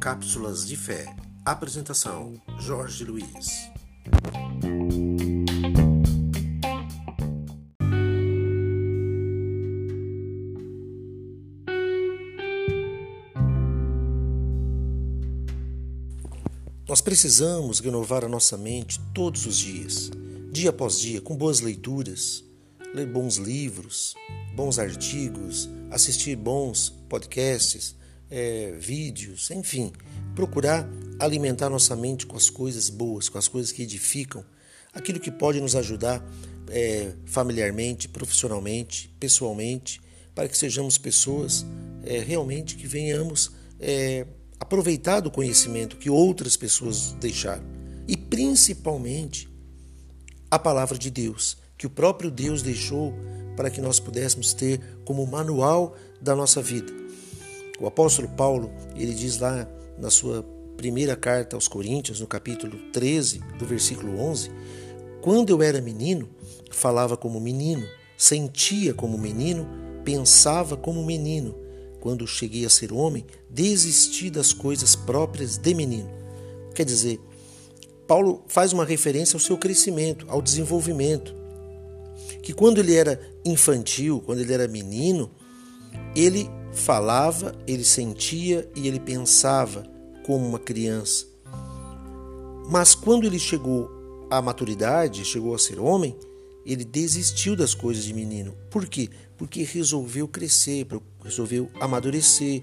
Cápsulas de Fé. Apresentação: Jorge Luiz. Nós precisamos renovar a nossa mente todos os dias, dia após dia, com boas leituras, ler bons livros, bons artigos, assistir bons podcasts, é, vídeos, enfim, procurar alimentar nossa mente com as coisas boas, com as coisas que edificam, aquilo que pode nos ajudar é, familiarmente, profissionalmente, pessoalmente, para que sejamos pessoas é, realmente que venhamos é, aproveitar do conhecimento que outras pessoas deixaram. E principalmente a palavra de Deus, que o próprio Deus deixou para que nós pudéssemos ter como manual da nossa vida. O apóstolo Paulo, ele diz lá na sua primeira carta aos Coríntios, no capítulo 13, do versículo 11, quando eu era menino, falava como menino, sentia como menino, pensava como menino. Quando cheguei a ser homem, desisti das coisas próprias de menino. Quer dizer, Paulo faz uma referência ao seu crescimento, ao desenvolvimento. Que quando ele era infantil, quando ele era menino, ele falava, ele sentia e ele pensava como uma criança. Mas quando ele chegou à maturidade, chegou a ser homem, ele desistiu das coisas de menino. Por quê? Porque resolveu crescer, resolveu amadurecer,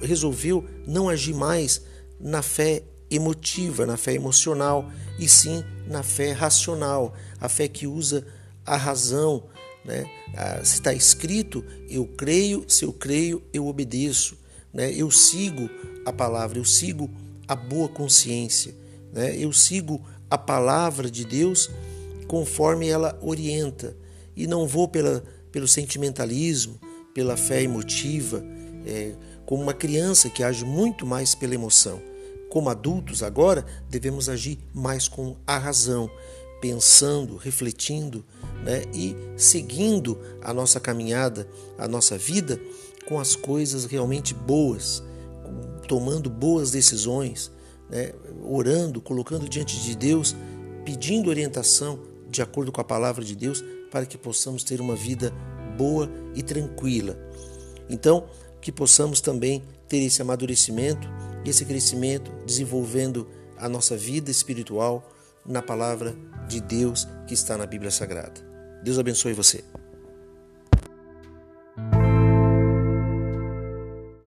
resolveu não agir mais na fé emotiva, na fé emocional, e sim na fé racional, a fé que usa a razão. Né? Ah, se está escrito, eu creio, se eu creio, eu obedeço. Né? Eu sigo a palavra, eu sigo a boa consciência, né? eu sigo a palavra de Deus conforme ela orienta e não vou pela, pelo sentimentalismo, pela fé emotiva, é, como uma criança que age muito mais pela emoção. Como adultos, agora devemos agir mais com a razão, pensando, refletindo né, e seguindo a nossa caminhada, a nossa vida com as coisas realmente boas, tomando boas decisões, né, orando, colocando diante de Deus, pedindo orientação de acordo com a palavra de Deus para que possamos ter uma vida boa e tranquila. Então, que possamos também ter esse amadurecimento esse crescimento, desenvolvendo a nossa vida espiritual na palavra de Deus que está na Bíblia Sagrada. Deus abençoe você.